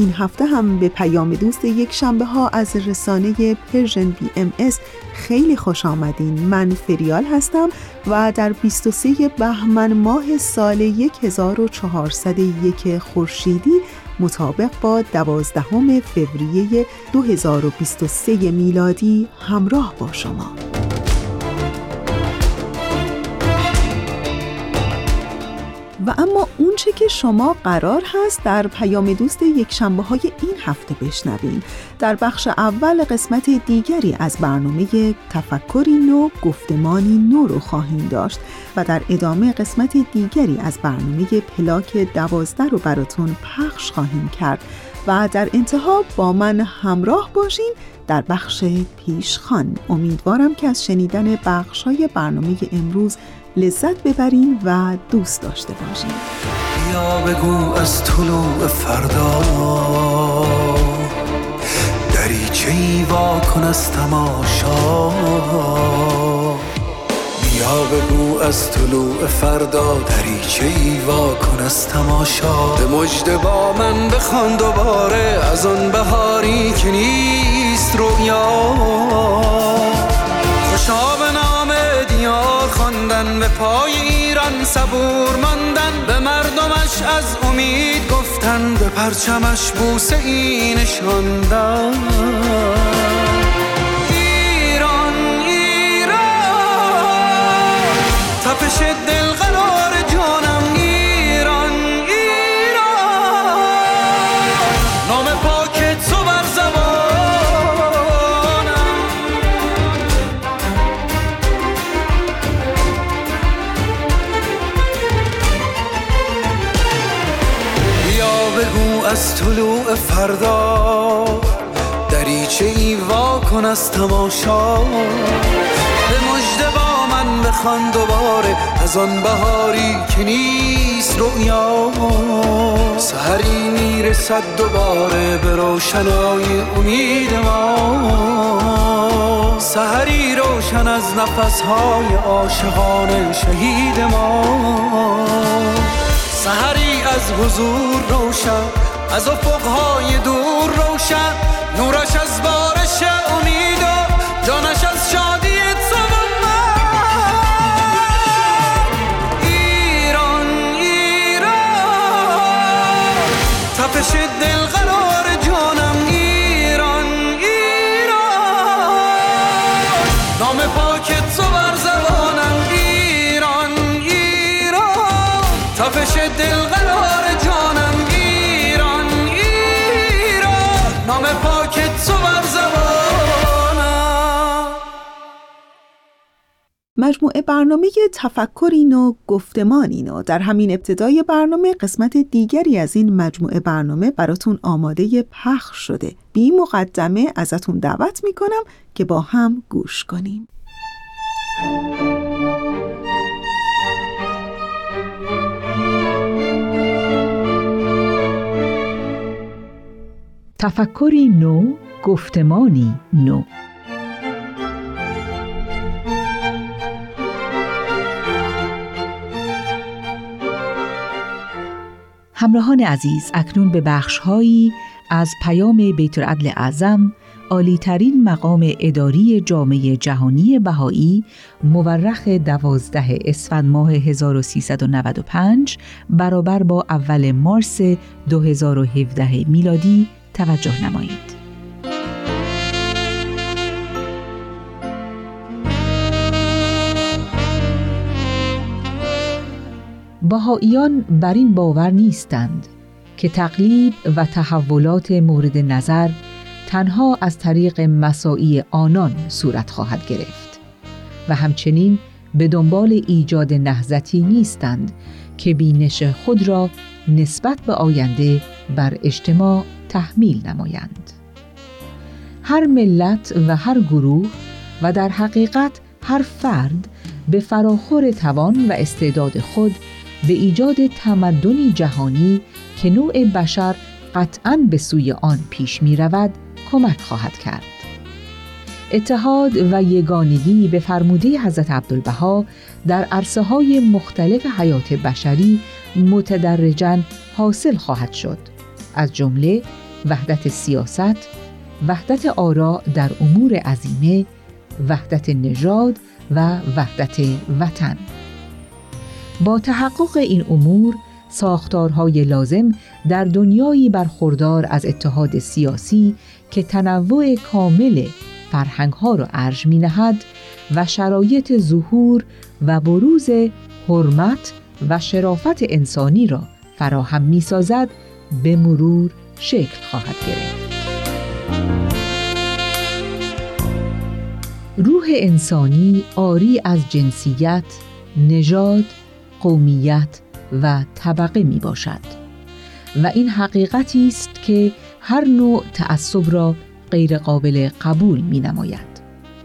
این هفته هم به پیام دوست یک شنبه ها از رسانه Persian BMS خیلی خوش آمدین. من فریال هستم و در 23 بهمن ماه سال 1401 خورشیدی مطابق با 12 فوریه 2023 میلادی همراه با شما. و اما اونچه که شما قرار هست در پیام دوست یک شنبه های این هفته بشنویم در بخش اول قسمت دیگری از برنامه تفکری نو گفتمانی نو رو خواهیم داشت و در ادامه قسمت دیگری از برنامه پلاک دوازده رو براتون پخش خواهیم کرد و در انتها با من همراه باشین در بخش پیشخان. امیدوارم که از شنیدن بخش های برنامه امروز لذت ببرین و دوست داشته باشین یا بگو از طلوع فردا دریچه ای واکن از تماشا؟ بیا بگو از طلوع فردا دریچه ای واکن از تماشا؟ به مجد با من بخوان دوباره از آن بهاری که نیست رویا خواندن به پای ایران صبور ماندن به مردمش از امید گفتن به پرچمش بوسه ای نشاندن. طلوع فردا دریچه ای واکن از تماشا. به مجد با من بخوان دوباره از آن بهاری که نیست رویا سهری می‌رسد دوباره به روشنای امید ما. سهری روشن از نفسهای عاشقان شهید ما. سهری از حضور روشن از افقهای دور روشن نورش از بارش امید و جانش از شادی مجموعه برنامه تفکرین و گفتمانین و در همین ابتدای برنامه قسمت دیگری از این مجموعه برنامه براتون آماده پخش شده. بی مقدمه ازتون دعوت می‌کنم که با هم گوش کنیم. تفکری نو گفتمانی نو. همراهان عزیز اکنون به بخشهایی از پیام بیت العدل اعظم عالیترین مقام اداری جامعه جهانی بهایی مورخ دوازده اسفند ماه 1395 برابر با اول مارس 2017 میلادی توجه نمایید. بهاییان بر این باور نیستند که تقلیب و تحولات مورد نظر تنها از طریق مساعی آنان صورت خواهد گرفت و همچنین به دنبال ایجاد نهزتی نیستند که بینش خود را نسبت به آینده بر اجتماع تحمیل نمایند. هر ملت و هر گروه و در حقیقت هر فرد به فراخور توان و استعداد خود به ایجاد تمدنی جهانی که نوع بشر قطعا به سوی آن پیش می رود کمک خواهد کرد. اتحاد و یگانگی به فرموده حضرت عبدالبها در عرصه های مختلف حیات بشری متدرجا حاصل خواهد شد از جمله وحدت سیاست، وحدت آرا در امور عظیمه، وحدت نژاد و وحدت وطن. با تحقق این امور ساختارهای لازم در دنیایی برخوردار از اتحاد سیاسی که تنوع کامل فرهنگها را ارج می نهد و شرایط ظهور و بروز حرمت و شرافت انسانی را فراهم می سازد به مرور شکل خواهد گرفت. روح انسانی آری از جنسیت، نژاد، قومیت و طبقه می باشد. و این حقیقتی است که هر نوع تعصب را غیر قابل قبول می نماید.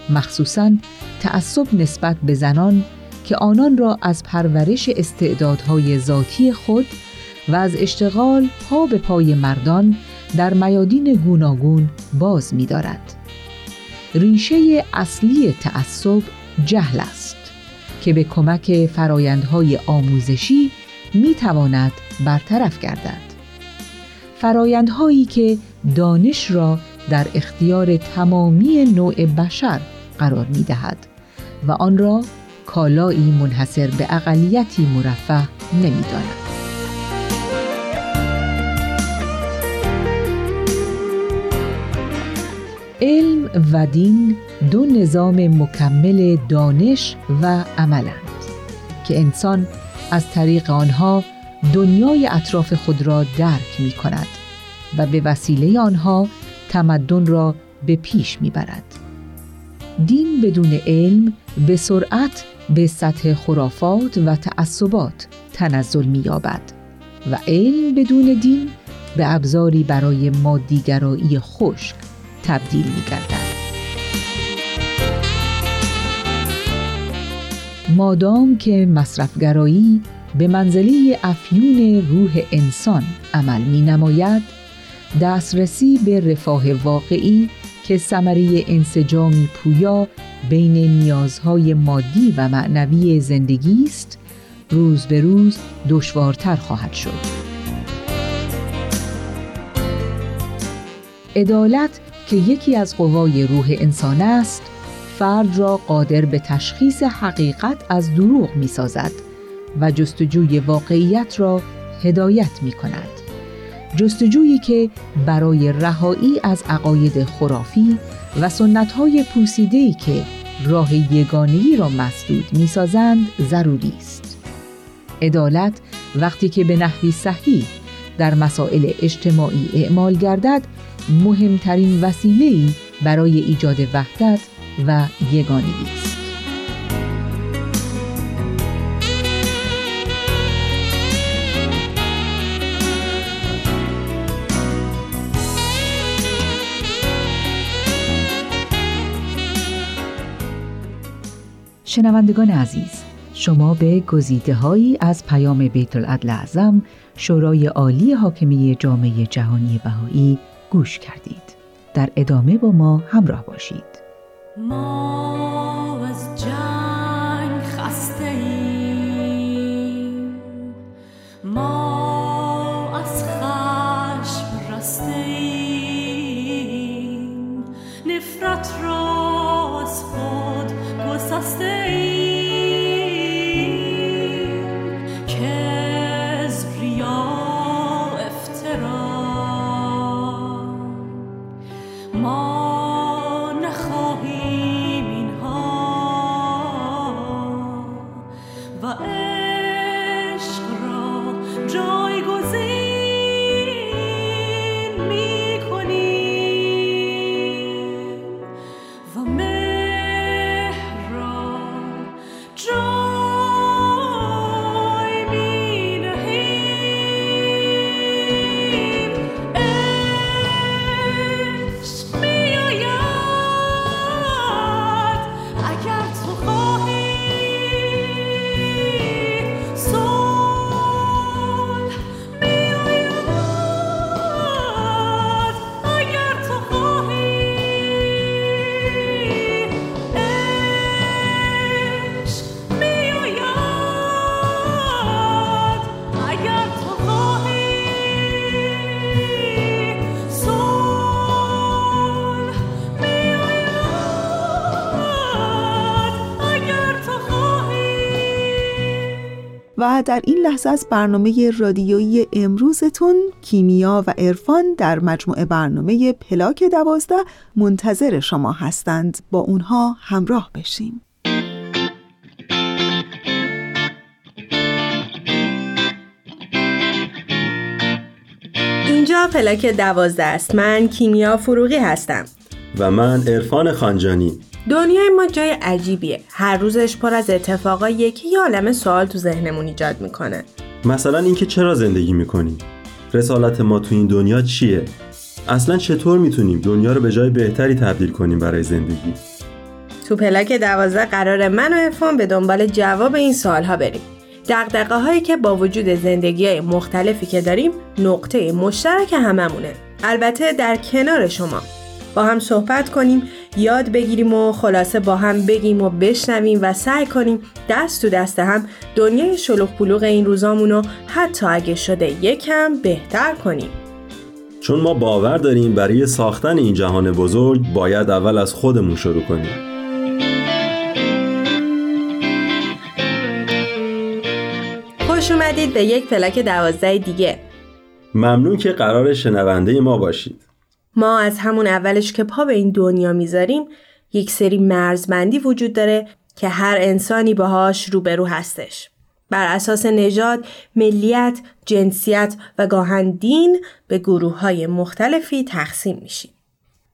مخصوصا تعصب نسبت به زنان که آنان را از پرورش استعدادهای ذاتی خود و از اشتغال پا به پای مردان در میادین گوناگون باز می دارد. ریشه اصلی تعصب جهل است. که به کمک فرایندهای آموزشی می تواند برطرف گردد. فرایندهایی که دانش را در اختیار تمامی نوع بشر قرار می دهد و آن را کالایی منحصر به اقلیتی مرفه نمی داند. علم و دین دو نظام مکمل دانش و عملند که انسان از طریق آنها دنیای اطراف خود را درک می کند و به وسیله آنها تمدن را به پیش می برد. دین بدون علم به سرعت به سطح خرافات و تعصبات تنزل می یابد و علم بدون دین به ابزاری برای مادیگرایی خشک تبدیل می گردد. مادام که مصرفگرایی به منزله افیون روح انسان عمل می نماید دسترسی به رفاه واقعی که ثمره انسجامی پویا بین نیازهای مادی و معنوی زندگی است روز به روز دشوارتر خواهد شد عدالت که یکی از قوای روح انسان است فرد را قادر به تشخیص حقیقت از دروغ می سازد و جستجوی واقعیت را هدایت می کند. جستجویی که برای رهایی از عقاید خرافی و سنتهای پوسیده‌ای که راه یگانگی را مسدود می‌سازند ضروری است. عدالت وقتی که به نحوی صحیح در مسائل اجتماعی اعمال گردد مهمترین وسیله‌ای برای ایجاد وحدت و یگانگی است. شنوندگان عزیز شما به گزیده هایی از پیام بیت العدل اعظم شورای عالی حاکمی جامعه جهانی بهایی گوش کردید. در ادامه با ما همراه باشید. ما در این لحظه از برنامه رادیویی امروزتون کیمیا و عرفان در مجموعه برنامه پلاک دوازده منتظر شما هستند. با اونها همراه بشیم. اینجا پلاک دوازده است. من کیمیا فروغی هستم. و من عرفان خانجانی. دنیای ما جای عجیبیه. هر روزش پر از اتفاقاییه که یه عالم سوال تو ذهنمون ایجاد می‌کنه. مثلا اینکه چرا زندگی می‌کنیم؟ رسالت ما تو این دنیا چیه؟ اصلا چطور می‌تونیم دنیا رو به جای بهتری تبدیل کنیم برای زندگی؟ تو پلاک دوازده قرار من و ارفان به دنبال جواب این سوالها بریم. دقدقه هایی که با وجود زندگی های مختلفی که داریم نقطه مشترک هممونه. البته در کنار شما. با هم صحبت کنیم یاد بگیریم و خلاصه با هم بگیم و بشنویم و سعی کنیم دست تو دست هم دنیای شلوغ پلوغ این روزامون رو حتی اگه شده یکم بهتر کنیم. چون ما باور داریم برای ساختن این جهان بزرگ باید اول از خودمون شروع کنیم. خوش اومدید به یک پلاک دوازده دیگه. ممنون که قرار شنونده ما باشید. ما از همون اولش که پا به این دنیا می‌ذاریم یک سری مرزبندی وجود داره که هر انسانی باهاش روبرو هستش بر اساس نژاد، ملیت، جنسیت و گاهن دین به گروه های مختلفی تقسیم میشیم.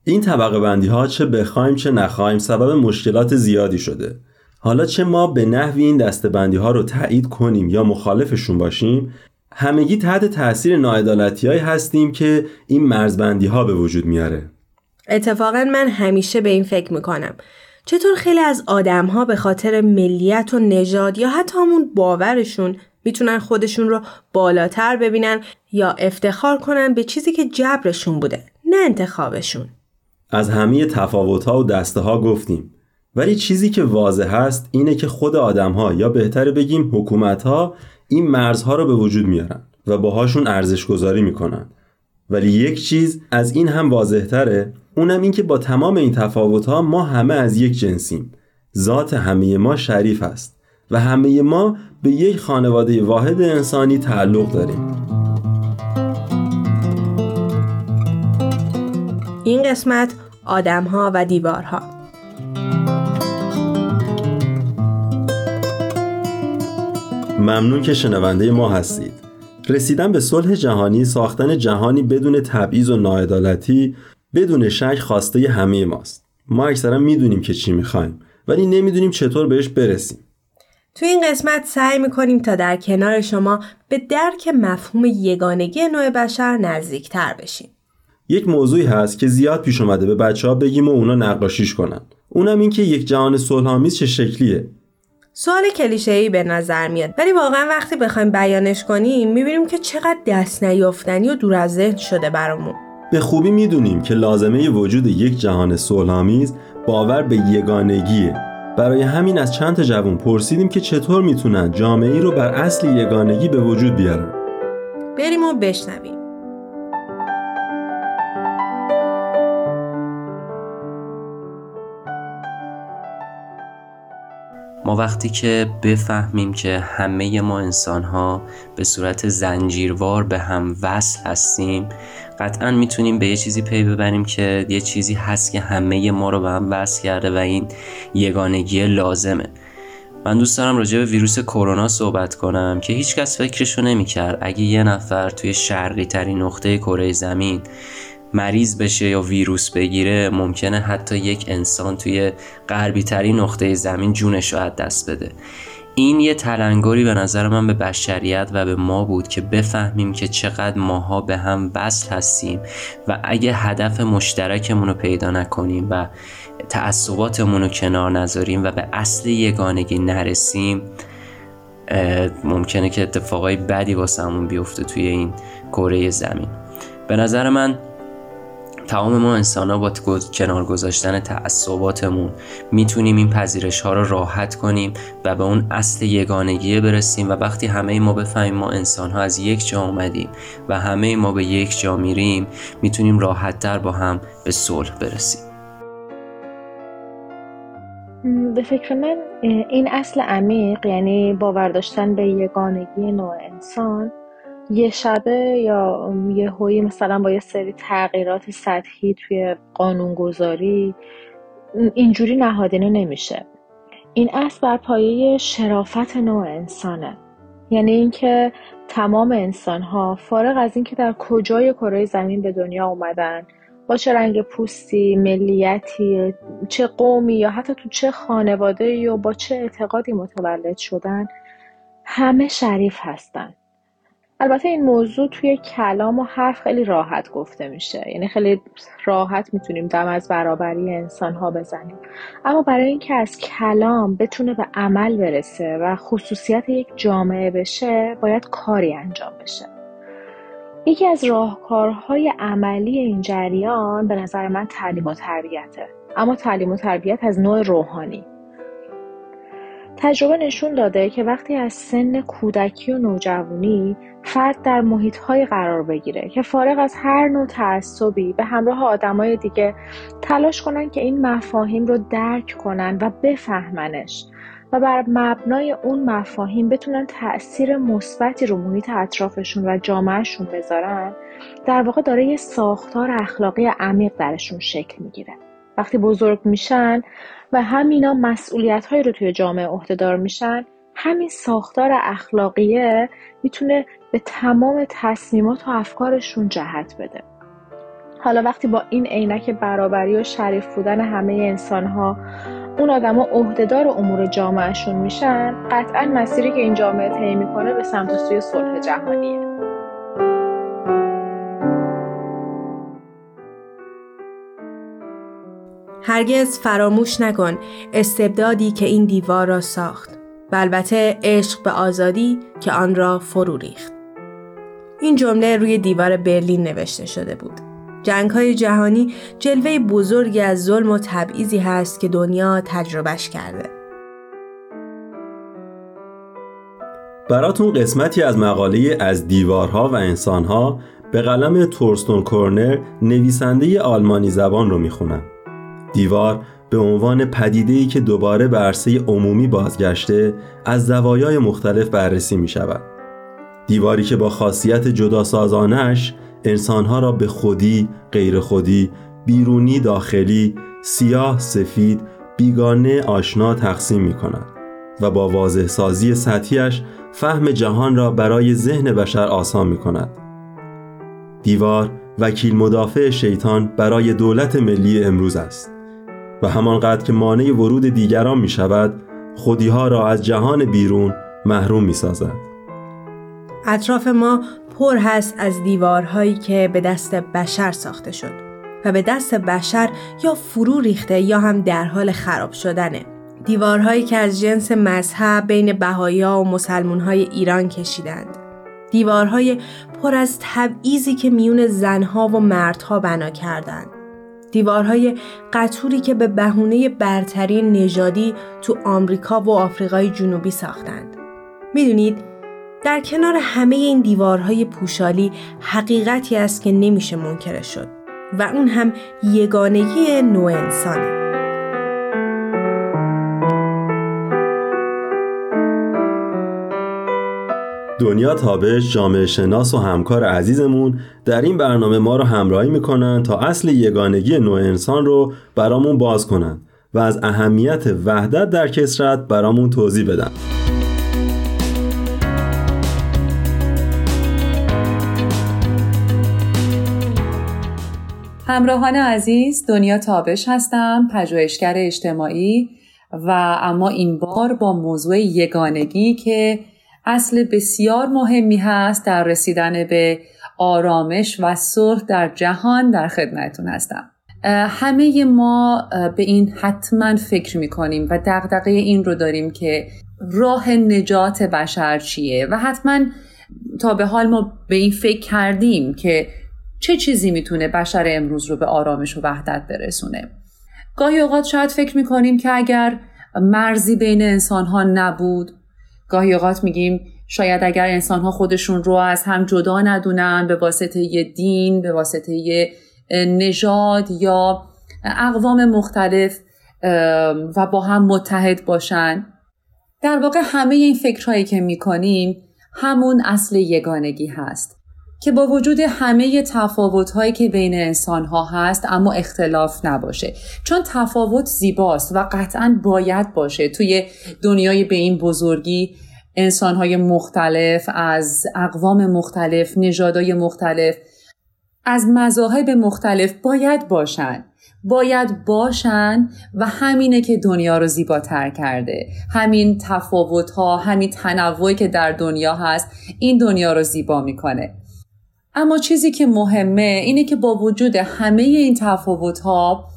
این طبقه بندی ها چه بخوایم چه نخوایم سبب مشکلات زیادی شده. حالا چه ما به نحوی این دسته ها رو تایید کنیم یا مخالفشون باشیم همگی تحت تاثیر ناعدالتی هستیم که این مرزبندی ها به وجود میاره. اتفاقا من همیشه به این فکر می‌کنم. چطور خیلی از آدم ها به خاطر ملیت و نژاد یا حتی همون باورشون می‌تونن خودشون رو بالاتر ببینن یا افتخار کنن به چیزی که جبرشون بوده نه انتخابشون؟ از همه تفاوت ها و دسته ها گفتیم. ولی چیزی که واضح هست اینه که خود آدم ها یا بهتر بگیم حکومت ها این مرزها رو به وجود میارن و باهاشون ارزش گذاری می‌کنن. ولی یک چیز از این هم واضح تره اونم این که با تمام این تفاوت ها ما همه از یک جنسیم. ذات همه ما شریف است و همه ما به یک خانواده واحد انسانی تعلق داریم. این قسمت آدمها و دیوارها. ممنون که شنونده ما هستید. رسیدن به صلح جهانی ساختن جهانی بدون تبعیض و ناعدالتی بدون شک خواسته همه ماست. ما اکثرا می‌دونیم که چی می‌خوایم ولی نمی‌دونیم چطور بهش برسیم. تو این قسمت سعی می‌کنیم تا در کنار شما به درک مفهوم یگانگی نوع بشر نزدیکتر بشیم. یک موضوعی هست که زیاد پیش اومده به بچه ها بگیم و اونا نقاشیش کنن. اونم این که یک جهان صلحآمیز چه شکلیه. سوال کلیشه‌ای به نظر میاد. ولی واقعا وقتی بخوایم بیانش کنیم می‌بینیم که چقدر دست نیافتنی و دور از ذهن شده برامون. به خوبی می‌دونیم که لازمه وجود یک جهان صلحآمیز باور به یگانگیه. برای همین از چند تا جوون پرسیدیم که چطور می‌تونن جامعه ای رو بر اصل یگانگی به وجود بیارن. بریم و بشنویم. وقتی که بفهمیم که همه ما انسان ها به صورت زنجیروار به هم وصل هستیم قطعا می‌تونیم به یه چیزی پی ببریم که یه چیزی هست که همه ما رو به هم وصل کرده و این یگانگی لازمه. من دوست دارم راجع به ویروس کرونا صحبت کنم که هیچکس فکرشو نمی‌کرد. اگه یه نفر توی شرقی ترین نقطه کره زمین مریض بشه یا ویروس بگیره ممکنه حتی یک انسان توی غربی ترین نقطه زمین جونش رو دست بده. این یه تلنگری به نظر من به بشریت و به ما بود که بفهمیم که چقدر ماها به هم وصل هستیم و اگه هدف مشترکمون رو پیدا نکنیم و تعصباتمون رو کنار نذاریم و به اصل یگانگی نرسیم ممکنه که اتفاقای بدی واسمون بیفته توی این کره زمین. به نظر من تمام ما انسان ها با کنار گذاشتن تعصباتمون می‌تونیم این پذیرش ها رو راحت کنیم و به اون اصل یگانگی برسیم و وقتی همه ما بفهمیم ما انسان ها از یک جا آمدیم و همه ما به یک جا میریم می‌تونیم راحت تر با هم به صلح برسیم. به فکر من این اصل عمیق یعنی باور داشتن به یگانگی نوع انسان یه شبه یا یه هوی مثلا با یه سری تغییرات سطحی توی قانونگذاری اینجوری نهادینه نمیشه. این اصل بر پایه شرافت نوع انسانه. یعنی اینکه تمام انسان ها فارغ از اینکه در کجای کره زمین به دنیا اومدن با چه رنگ پوستی، ملیتی، چه قومی یا حتی تو چه خانواده یا با چه اعتقادی متولد شدن همه شریف هستن. البته این موضوع توی کلام و حرف خیلی راحت گفته میشه. یعنی خیلی راحت می‌تونیم دم از برابری انسان ها بزنیم. اما برای اینکه از کلام بتونه به عمل برسه و خصوصیت یک جامعه بشه باید کاری انجام بشه. یکی از راهکارهای عملی این جریان به نظر من تعلیم و تربیته. اما تعلیم و تربیت از نوع روحانی. تجربه نشون داده که وقتی از سن کودکی و نوجوانی فرد در محیطهایی قرار بگیره که فارغ از هر نوع تعصبی به همراه آدمای دیگه تلاش کنن که این مفاهیم رو درک کنن و بفهمنش و بر مبنای اون مفاهیم بتونن تاثیر مثبتی رو محیط اطرافشون و جامعهشون بذارن در واقع داره یه ساختار اخلاقی عمیق درشون شکل می‌گیره. وقتی بزرگ میشن و همینا مسئولیت هایی رو توی جامعه عهدهدار میشن همین ساختار اخلاقیه می‌تونه به تمام تصمیمات و افکارشون جهت بده. حالا وقتی با این عینک برابری و شریف بودن همه انسان ها اون آدما عهدهدار امور جامعهشون میشن قطعا مسیری که این جامعه طی می‌کنه به سمت سوی صلح جهانیه. هرگز فراموش نکن استبدادی که این دیوار را ساخت و البته عشق به آزادی که آن را فرو ریخت. این جمله روی دیوار برلین نوشته شده بود. جنگ های جهانی جلوه بزرگی از ظلم و تبعیضی هست که دنیا تجربهش کرده. براتون قسمتی از مقاله از دیوارها و انسانها به قلم تورستون کورنر نویسنده آلمانی زبان رو می‌خونم. دیوار به عنوان پدیده‌ای که دوباره به عرصه عمومی بازگشته از زوایای مختلف بررسی می شود. دیواری که با خاصیت جداسازانش انسانها را به خودی، غیر خودی، بیرونی، داخلی، سیاه، سفید، بیگانه، آشنا تقسیم می کند و با واضح سازی سطحیش فهم جهان را برای ذهن بشر آسان می کند. دیوار وکیل مدافع شیطان برای دولت ملی امروز است. و همانقدر که مانع ورود دیگران می شود خودیها را از جهان بیرون محروم می سازد. اطراف ما پر هست از دیوارهایی که به دست بشر ساخته شد و به دست بشر یا فرو ریخته یا هم در حال خراب شدنه. دیوارهایی که از جنس مذهب بین بهایا و مسلمانهای ایران کشیدند. دیوارهای پر از تبعیضی که میون زنها و مردها بنا کردند. دیوارهای قطوری که به بهونه برتری نژادی تو آمریکا و آفریقای جنوبی ساختند. می‌دونید در کنار همه این دیوارهای پوشالی حقیقتی است که نمیشه منکرش شد و اون هم یگانگی نوع انسانه. دنیا تابش جامعه شناس و همکار عزیزمون در این برنامه ما رو همراهی می‌کنن تا اصل یگانگی نوع انسان رو برامون باز کنن و از اهمیت وحدت در کسرت برامون توضیح بدن. همراهان عزیز دنیا تابش هستم پژوهشگر اجتماعی و اما این بار با موضوع یگانگی که اصل بسیار مهمی هست در رسیدن به آرامش و صلح در جهان در خدمتتون هستم. همه ما به این حتما فکر می‌کنیم و دقدقه این رو داریم که راه نجات بشر چیه و حتما تا به حال ما به این فکر کردیم که چه چیزی می‌تونه بشر امروز رو به آرامش و وحدت برسونه. گاهی اوقات شاید فکر می‌کنیم که اگر مرزی بین انسان ها نبود گاهی اوقات میگیم شاید اگر انسان ها خودشون رو از هم جدا ندونن به واسطه یه دین به واسطه یه نژاد یا اقوام مختلف و با هم متحد باشن. در واقع همه این فکرهایی که می‌کنیم همون اصل یگانگی هست. که با وجود همه تفاوتهایی که بین انسانها هست اما اختلاف نباشه. چون تفاوت زیباست و قطعا باید باشه. توی دنیای به این بزرگی انسانهای مختلف از اقوام مختلف نژادهای مختلف از مذاهب مختلف باید باشن. باید باشن و همینه که دنیا رو زیباتر کرده. همین تفاوت ها همین تنوعی که در دنیا هست این دنیا رو زیبا می‌کنه. اما چیزی که مهمه اینه که با وجود همه این تفاوت ها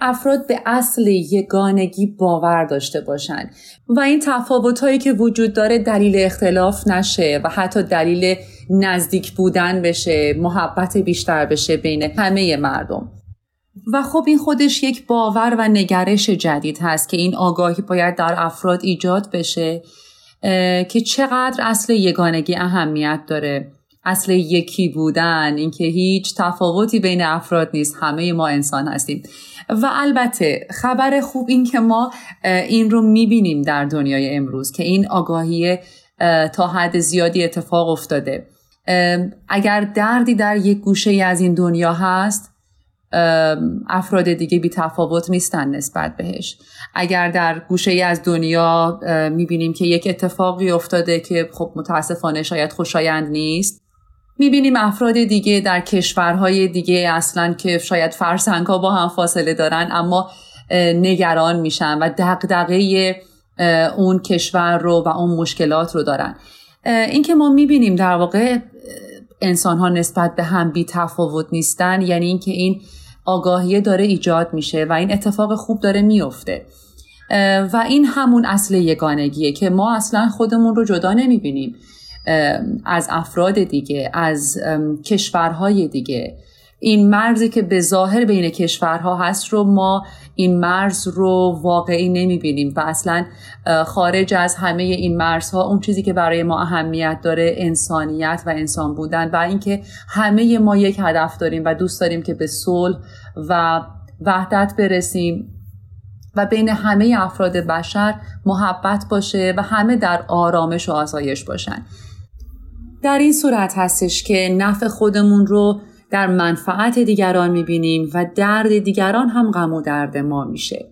افراد به اصل یگانگی باور داشته باشند و این تفاوت هایی که وجود داره دلیل اختلاف نشه و حتی دلیل نزدیک بودن بشه محبت بیشتر بشه بین همه مردم. و خب این خودش یک باور و نگرش جدید هست که این آگاهی باید در افراد ایجاد بشه که چقدر اصل یگانگی اهمیت داره. اصل یکی بودن اینکه هیچ تفاوتی بین افراد نیست همه ما انسان هستیم. و البته خبر خوب این که ما این رو می‌بینیم در دنیای امروز که این آگاهی تا حد زیادی اتفاق افتاده. اگر دردی در یک گوشه از این دنیا هست افراد دیگه بی تفاوت نیستن نسبت بهش. اگر در گوشه ای از دنیا می‌بینیم که یک اتفاقی افتاده که خب متاسفانه شاید خوشایند نیست می‌بینیم افراد دیگه در کشورهای دیگه اصلا که شاید فرسنگ ها با هم فاصله دارن اما نگران میشن و دقدقه اون کشور رو و اون مشکلات رو دارن. این که ما می‌بینیم در واقع انسان ها نسبت به هم بی تفاوت نیستن یعنی اینکه این آگاهیه داره ایجاد میشه و این اتفاق خوب داره میفته و این همون اصل یگانگیه که ما اصلا خودمون رو جدا نمی‌بینیم. از افراد دیگه از کشورهای دیگه. این مرزی که به ظاهر بین کشورها هست رو ما این مرز رو واقعی نمی‌بینیم و اصلا خارج از همه این مرزها اون چیزی که برای ما اهمیت داره انسانیت و انسان بودن و اینکه همه ما یک هدف داریم و دوست داریم که به صلح و وحدت برسیم و بین همه افراد بشر محبت باشه و همه در آرامش و آسایش باشن. در این صورت هستش که نفع خودمون رو در منفعت دیگران می‌بینیم و درد دیگران هم غم و درد ما میشه.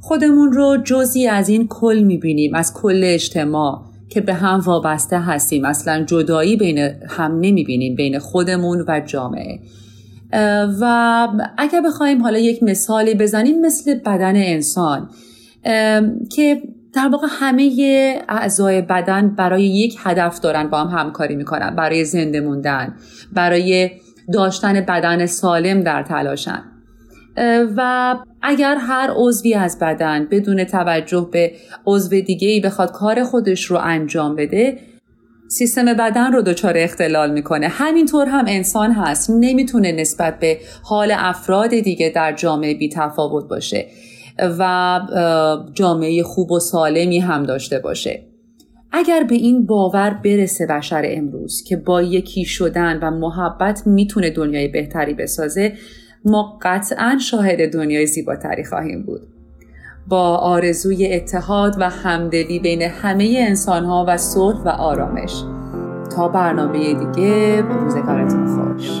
خودمون رو جزی از این کل می‌بینیم از کل اجتماع که به هم وابسته هستیم اصلا جدایی بین هم نمی‌بینیم بین خودمون و جامعه و اگر بخوایم حالا یک مثالی بزنیم مثل بدن انسان که در واقع همه اعضای بدن برای یک هدف دارن با هم همکاری می‌کنن برای زنده موندن برای داشتن بدن سالم در تلاشن. و اگر هر عضوی از بدن بدون توجه به عضو دیگه ای بخواد کار خودش رو انجام بده سیستم بدن رو دچار اختلال می‌کنه. همینطور هم انسان هست. نمی‌تونه نسبت به حال افراد دیگه در جامعه بی تفاوت باشه. و جامعه خوب و سالمی هم داشته باشه. اگر به این باور برسه بشر امروز که با یکی شدن و محبت می‌تونه دنیای بهتری بسازه ما قطعا شاهد دنیای زیباتری خواهیم بود. با آرزوی اتحاد و همدلی بین همه انسانها و صلح و آرامش. تا برنامه دیگه روزگارتون خوش.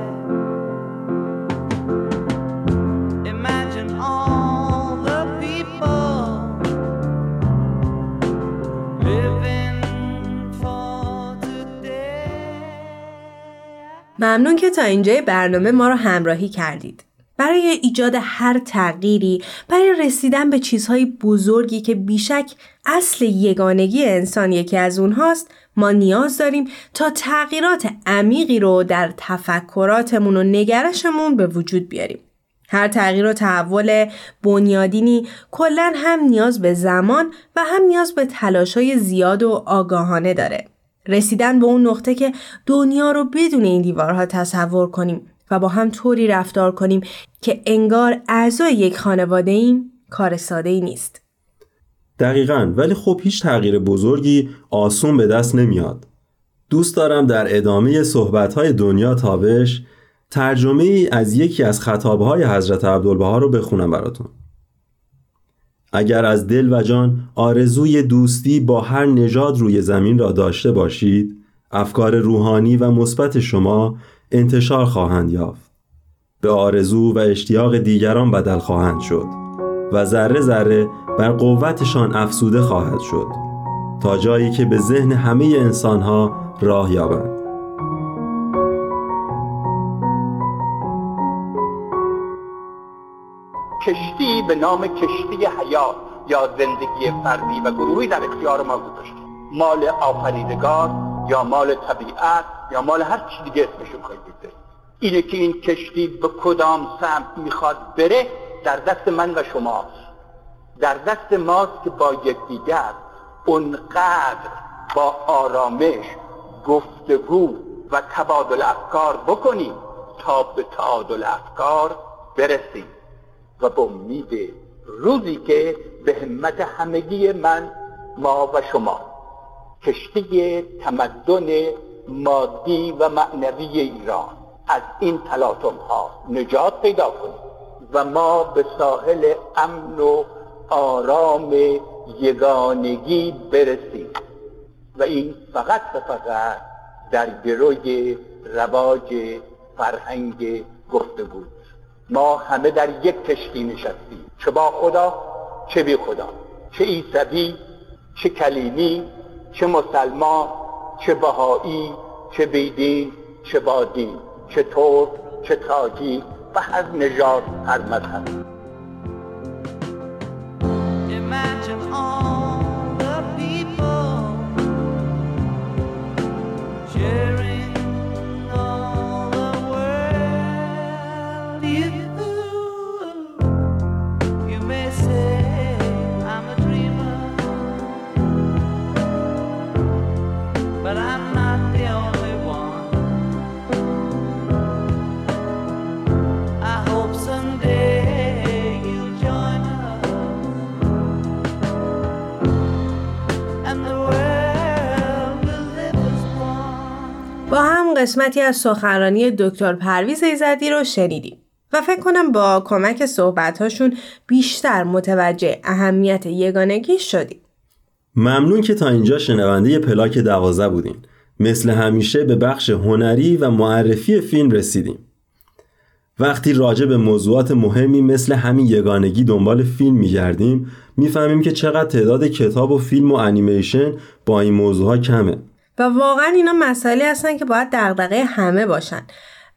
ممنون که تا اینجای برنامه ما رو همراهی کردید. برای ایجاد هر تغییری برای رسیدن به چیزهای بزرگی که بیشک اصل یگانگی انسان یکی از اونهاست ما نیاز داریم تا تغییرات عمیقی رو در تفکراتمون و نگرشمون به وجود بیاریم. هر تغییر و تحول بنیادینی کلا هم نیاز به زمان و هم نیاز به تلاشای زیاد و آگاهانه داره. رسیدن به اون نقطه که دنیا رو بدون این دیوارها تصور کنیم و با هم طوری رفتار کنیم که انگار اعضای یک خانواده ایم کار ساده ای نیست. دقیقا ولی خب هیچ تغییر بزرگی آسون به دست نمیاد. دوست دارم در ادامه صحبتهای دنیا تابش ترجمه از یکی از خطابهای حضرت عبدالبها رو بخونم براتون. اگر از دل و جان آرزوی دوستی با هر نژاد روی زمین را داشته باشید افکار روحانی و مثبت شما انتشار خواهند یافت. به آرزو و اشتیاق دیگران بدل خواهند شد و ذره ذره بر قوتشان افسوده خواهد شد تا جایی که به ذهن همه انسانها راه یابند. کشتی به نام کشتی حیات یا زندگی فردی و گروهی در اختیار ما گذاشتیم مال آفریدگار یا مال طبیعت یا مال هر چی دیگه اسمشون کنید اینه که این کشتی به کدام سمت می‌خواد بره در دست من و شماست در دست ماست که با یکدیگر اونقدر با آرامش گفتگو و تبادل افکار بکنیم تا به تعادل افکار برسیم. و به امید روزی که به همت همگی من ما و شما. کشتی تمدن مادی و معنوی ایران. از این تلاطم ها نجات پیدا کنیم. و ما به ساحل امن و آرام یگانگی برسیم. و این فقط و فقط در گروی رواج فرهنگ گفتگو. ما همه در یک کشتی نشستیم. چه با خدا چه بی خدا. چه ایسوی چه کلیمی چه مسلمان چه بهایی چه بیدین چه بادین چه ترک چه تاجی و هر نژاد هر مذهب قسمتی از سخنرانی دکتر پرویز ایزدی رو شنیدیم و فکر کنم با کمک صحبتهاشون بیشتر متوجه اهمیت یگانگی شدیم. ممنون که تا اینجا شنونده پلاک دوازه بودین. مثل همیشه به بخش هنری و معرفی فیلم رسیدیم. وقتی راجع به موضوعات مهمی مثل همین یگانگی دنبال فیلم میگردیم می‌فهمیم که چقدر تعداد کتاب و فیلم و انیمیشن با این موضوعها کمه و واقعا اینا مسائلی هستن که باید دغدغه همه باشن.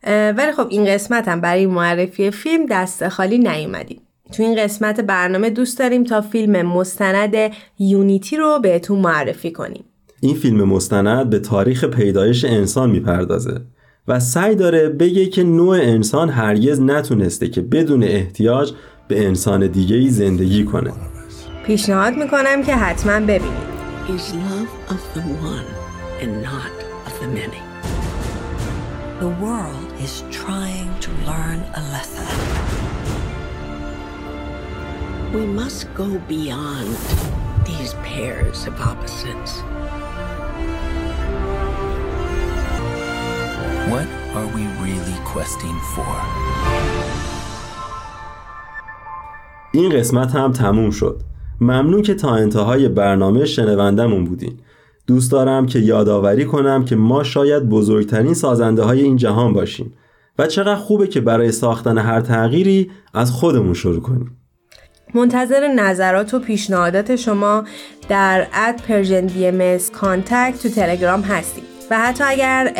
ولی خب این قسمت هم برای معرفی فیلم دست خالی نیومدیم تو این قسمت برنامه دوست داریم تا فیلم مستند یونیتی رو بهتون معرفی کنیم. این فیلم مستند به تاریخ پیدایش انسان می‌پردازه و سعی داره بگه که نوع انسان هرگز نتونسته که بدون احتیاج به انسان دیگه ای زندگی کنه. پیشنهاد می‌کنم که حتما ببینید. and not of the many. The world is trying to learn a lesson. We must go beyond these pairs of opposites. What are we really questing for? این قسمت هم تموم شد. ممنون که تا انتهای برنامه شنوندمون بودین. دوست دارم که یادآوری کنم که ما شاید بزرگترین سازنده های این جهان باشیم و چقدر خوبه که برای ساختن هر تغییری از خودمون شروع کنیم. منتظر نظرات و پیشنهادات شما در at Persian B contact تو تلگرام هستیم. و حتی اگر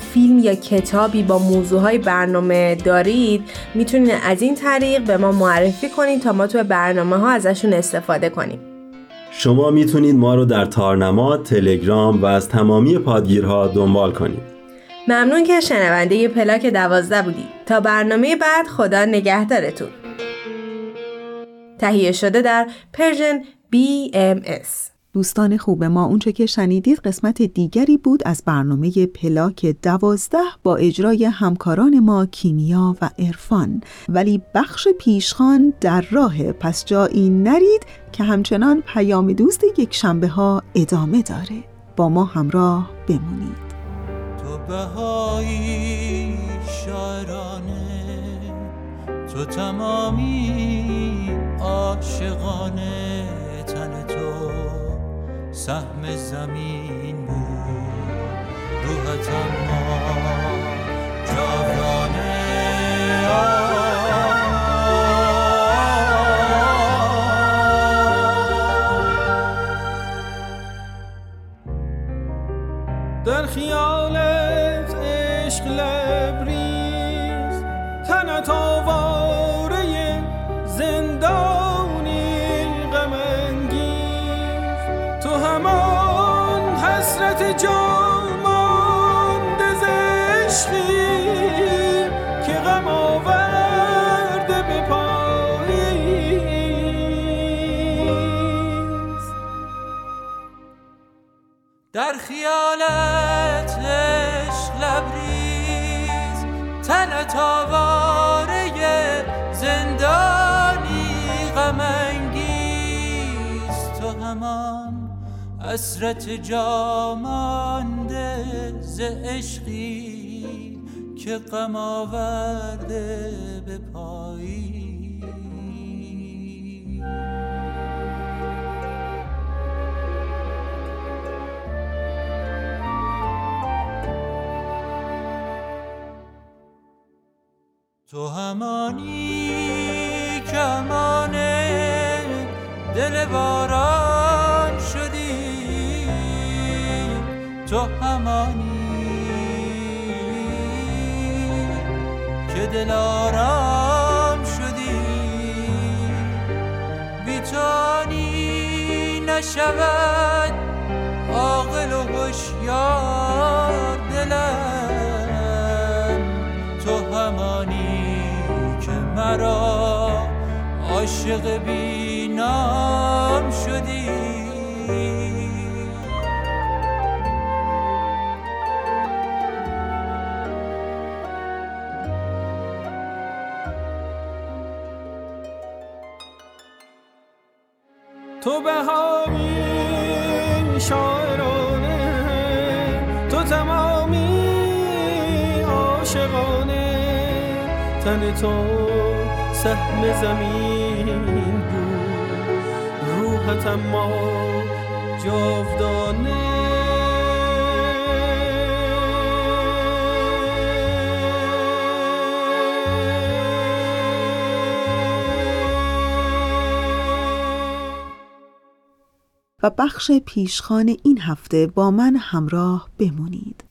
فیلم یا کتابی با موضوعهای برنامه دارید می‌تونید از این طریق به ما معرفی کنید تا ما تو برنامه ها ازشون استفاده کنیم. شما می‌تونید ما رو در تارنما، تلگرام و از تمامی پادگیرها دنبال کنید. ممنون که شنونده پلاک دوازده بودید. تا برنامه بعد خدا نگهدارتون. تهیه شده در Persian BMS دوستان خوب ما اونچه که شنیدید قسمت دیگری بود از برنامه پلاک دوازده با اجرای همکاران ما کیمیا و عرفان ولی بخش پیشخان در راه پس جایی نرید که همچنان پیام دوست یک شنبه ها ادامه داره. با ما همراه بمونید. تو بهایی شاعرانه تو تمامی عاشقانه. سهم زمین بود. روحت اما در خیالت عشق لبریز تنت در خیالت عشق لبریز تنت آواره زندانی غم انگیز. تو همان حسرت جامانده ز عشقی که غم آورده به پایی. تو همانی که امانه دل باران شدی. تو همانی که دل آرام شدی. بیتانی نشود عاقل و هوشیار دلم. مرا عاشق بینام شدی. تو بهایی شاعرانه تو تمامی تن تو سهم زمین بود. روحت اما جاودانه. و بخش پیشخان این هفته با من همراه بمونید.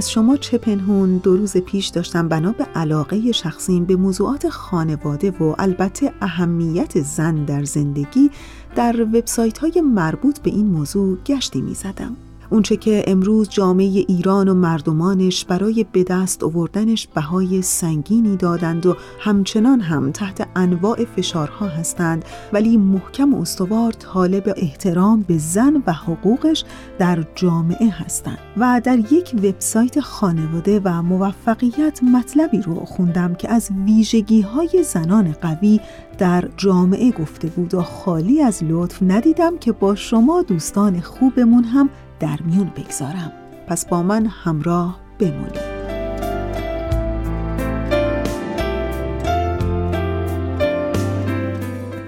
از شما چه پنهون دو روز پیش داشتم بنا به علاقه شخصیم به موضوعات خانواده و البته اهمیت زن در زندگی در وبسایت های مربوط به این موضوع گشتی می زدم. اونچه که امروز جامعه ایران و مردمانش برای به دست آوردنش بهای سنگینی دادند و همچنان هم تحت انواع فشارها هستند. ولی محکم و استوار طالب احترام به زن و حقوقش در جامعه هستند. و در یک وبسایت خانواده و موفقیت مطلبی رو خوندم که از ویژگی های زنان قوی در جامعه گفته بود و خالی از لطف ندیدم که با شما دوستان خوبمون هم در میون بگذارم. پس با من همراه بمونید.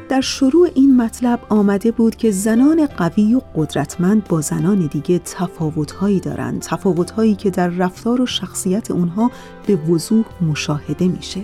در شروع این مطلب آمده بود که زنان قوی و قدرتمند با زنان دیگه تفاوتهایی دارند. تفاوتهایی که در رفتار و شخصیت اونها به وضوح مشاهده میشه.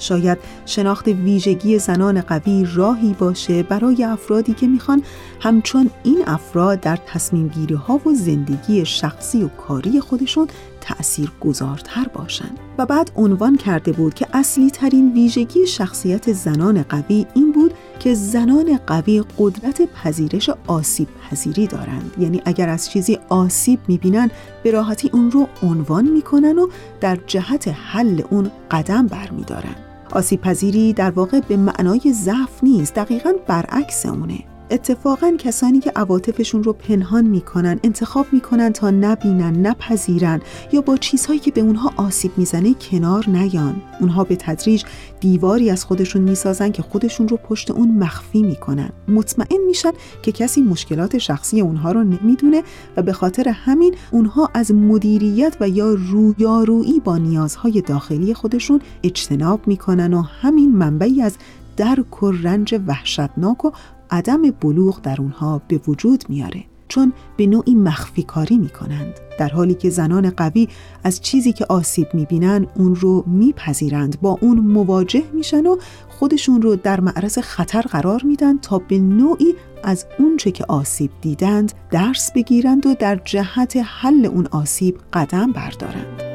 شاید شناخت ویژگی زنان قوی راهی باشه برای افرادی که می‌خوان همچون این افراد در تصمیم گیری ها و زندگی شخصی و کاری خودشون تأثیر گذارتر باشن. و بعد عنوان کرده بود که اصلی ترین ویژگی شخصیت زنان قوی این بود که زنان قوی قدرت پذیرش آسیب پذیری دارند. یعنی اگر از چیزی آسیب می‌بینن به راحتی اون رو عنوان می‌کنن و در جهت حل اون قدم برمیدارن. آسیب پذیری در واقع به معنای ضعف نیست دقیقا برعکس اونه. اتفاقا کسانی که عواطفشون رو پنهان می‌کنن انتخاب می‌کنن تا نبینن نپذیرن یا با چیزهایی که به اونها آسیب می‌زنه کنار نیان. اونها به تدریج دیواری از خودشون می‌سازن که خودشون رو پشت اون مخفی می‌کنن. مطمئن میشن که کسی مشکلات شخصی اونها رو نمی‌دونه و به خاطر همین اونها از مدیریت و یا رویارویی با نیازهای داخلی خودشون اجتناب می‌کنن و همین منبعی از درک و رنج وحشتناک و عدم بلوغ در اونها به وجود میاره چون به نوعی مخفی کاری می کنند در حالی که زنان قوی از چیزی که آسیب می بینن اون رو میپذیرند با اون مواجه میشن و خودشون رو در معرض خطر قرار میدن تا به نوعی از اونچه که آسیب دیدند درس بگیرند و در جهت حل اون آسیب قدم بردارند.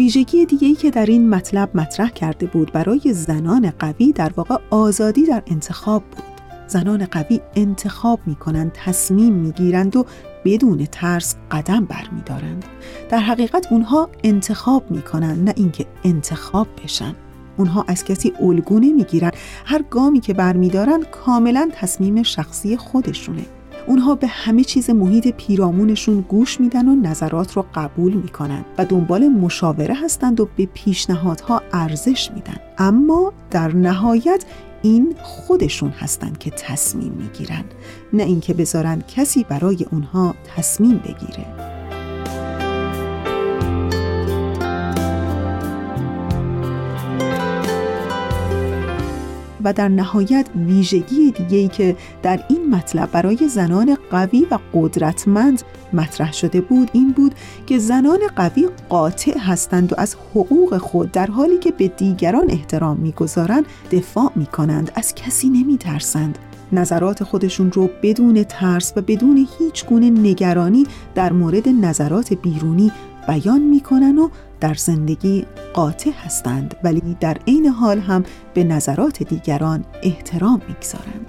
ویژگی دیگه‌ای که در این مطلب مطرح کرده بود برای زنان قوی در واقع آزادی در انتخاب بود. زنان قوی انتخاب می کنند، تصمیم می گیرند و بدون ترس قدم برمیدارند. در حقیقت اونها انتخاب می کنند نه اینکه انتخاب بشن. اونها از کسی الگو نمی‌گیرن هر گامی که برمیدارن کاملا تصمیم شخصی خودشونه اونها به همه چیز محیط پیرامونشون گوش میدن و نظرات رو قبول می‌کنن و دنبال مشاوره هستند و به پیشنهادها ارزش میدن. اما در نهایت این خودشون هستند که تصمیم می‌گیرن نه اینکه بذارن کسی برای اونها تصمیم بگیره. و در نهایت ویژگی دیگه‌ای که در این مطلب برای زنان قوی و قدرتمند مطرح شده بود این بود که زنان قوی قاطع هستند و از حقوق خود در حالی که به دیگران احترام می‌گذارند دفاع می‌کنند از کسی نمیترسند. نظرات خودشون رو بدون ترس و بدون هیچ گونه نگرانی در مورد نظرات بیرونی بیان می‌کنن و در زندگی قاطع هستند ولی در عین حال هم به نظرات دیگران احترام می‌گذارند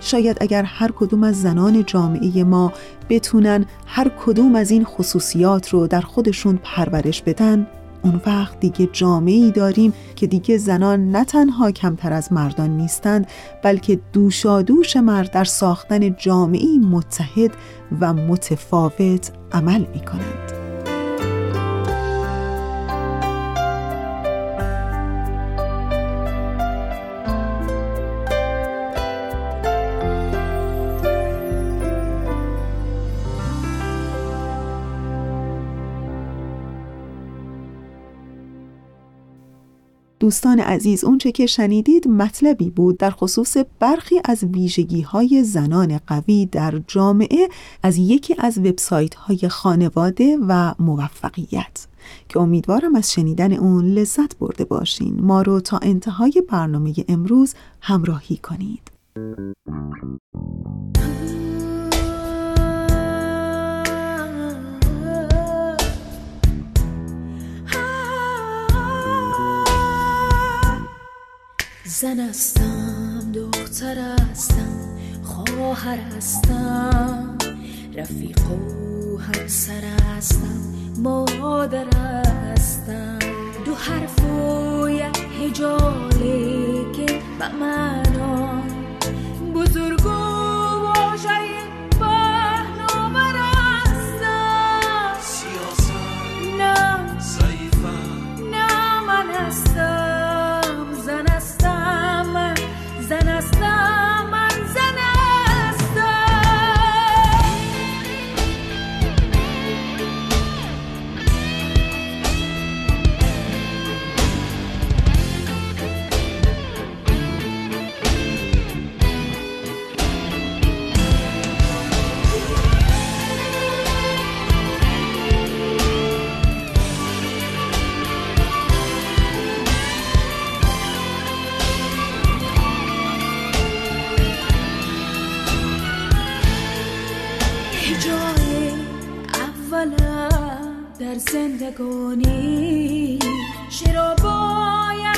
شاید اگر هر کدوم از زنان جامعه ما بتونن هر کدوم از این خصوصیات رو در خودشون پرورش بدن اون وقت دیگه جامعه ای داریم که دیگه زنان نه تنها کمتر از مردان نیستند بلکه دوشادوش مرد در ساختن جامعه متحد و متفاوت عمل می کنند. دوستان عزیز اونچه که شنیدید مطلبی بود در خصوص برخی از ویژگی های زنان قوی در جامعه از یکی از وبسایت های خانواده و موفقیت. که امیدوارم از شنیدن اون لذت برده باشین. ما رو تا انتهای برنامه امروز همراهی کنید. زن هستم دختر هستم خواهر هستم رفیق و همسر هستم مادر هستم. دو حرف و یه هجاله که به معنا بزرگ و واجه پهناور هستم. سیاست نه. ضعیفم. نه من هستم. حالا در زندگانی. چرا باید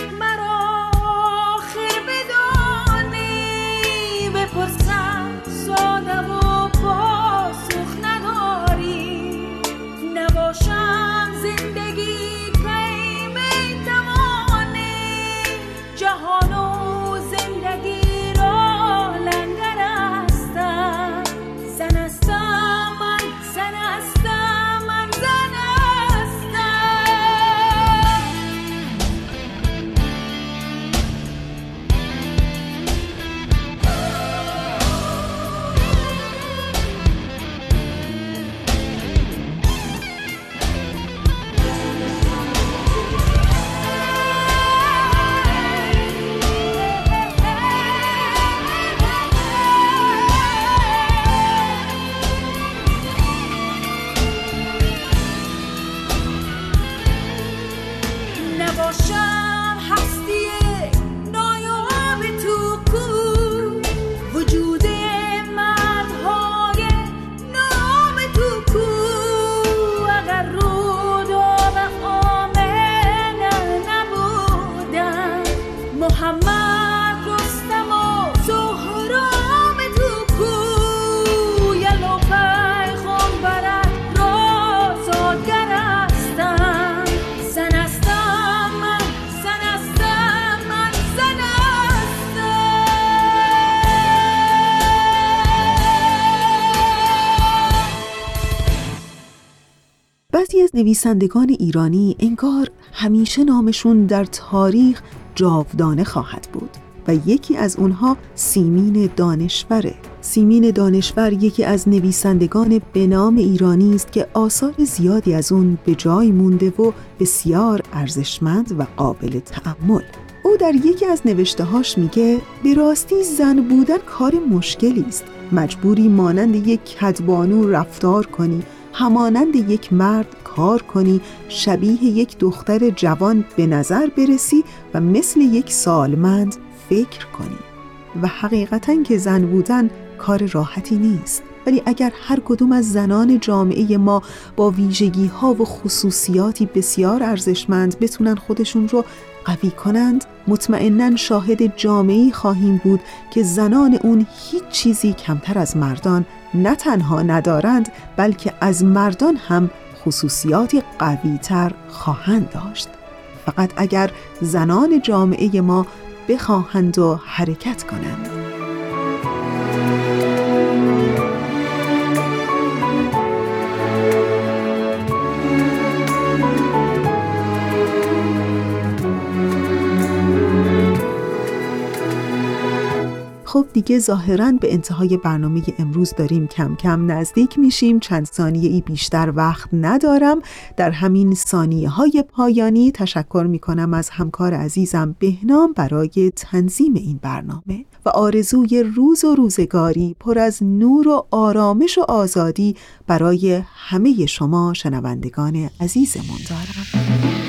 نویسندگان ایرانی انگار همیشه نامشون در تاریخ جاودانه خواهد بود و یکی از اونها سیمین دانشوره. سیمین دانشور یکی از نویسندگان به نام ایرانی است که آثار زیادی از اون به جای مونده و بسیار ارزشمند و قابل تأمل. او در یکی از نوشتههاش میگه به راستی زن بودن کار مشکلی است. مجبوری مانند یک کدبانو رفتار کنی همانند یک مرد کار کنی شبیه یک دختر جوان به نظر برسی و مثل یک سالمند فکر کنی. و حقیقتا که زن بودن کار راحتی نیست. ولی اگر هر کدوم از زنان جامعه ما با ویژگی ها و خصوصیاتی بسیار ارزشمند بتونن خودشون رو قوی کنند مطمئنا شاهد جامعه خواهیم بود که زنان اون هیچ چیزی کمتر از مردان نه تنها ندارند بلکه از مردان هم خصوصیاتی قویتر خواهند داشت. فقط اگر زنان جامعه ما بخواهند و حرکت کنند. خب دیگه ظاهرا به انتهای برنامه امروز داریم کم کم نزدیک میشیم. چند ثانیه ای بیشتر وقت ندارم. در همین ثانیه های پایانی تشکر می‌کنم از همکار عزیزم بهنام برای تنظیم این برنامه. و آرزوی روز و روزگاری پر از نور و آرامش و آزادی برای همه شما شنوندگان عزیزمون دارم.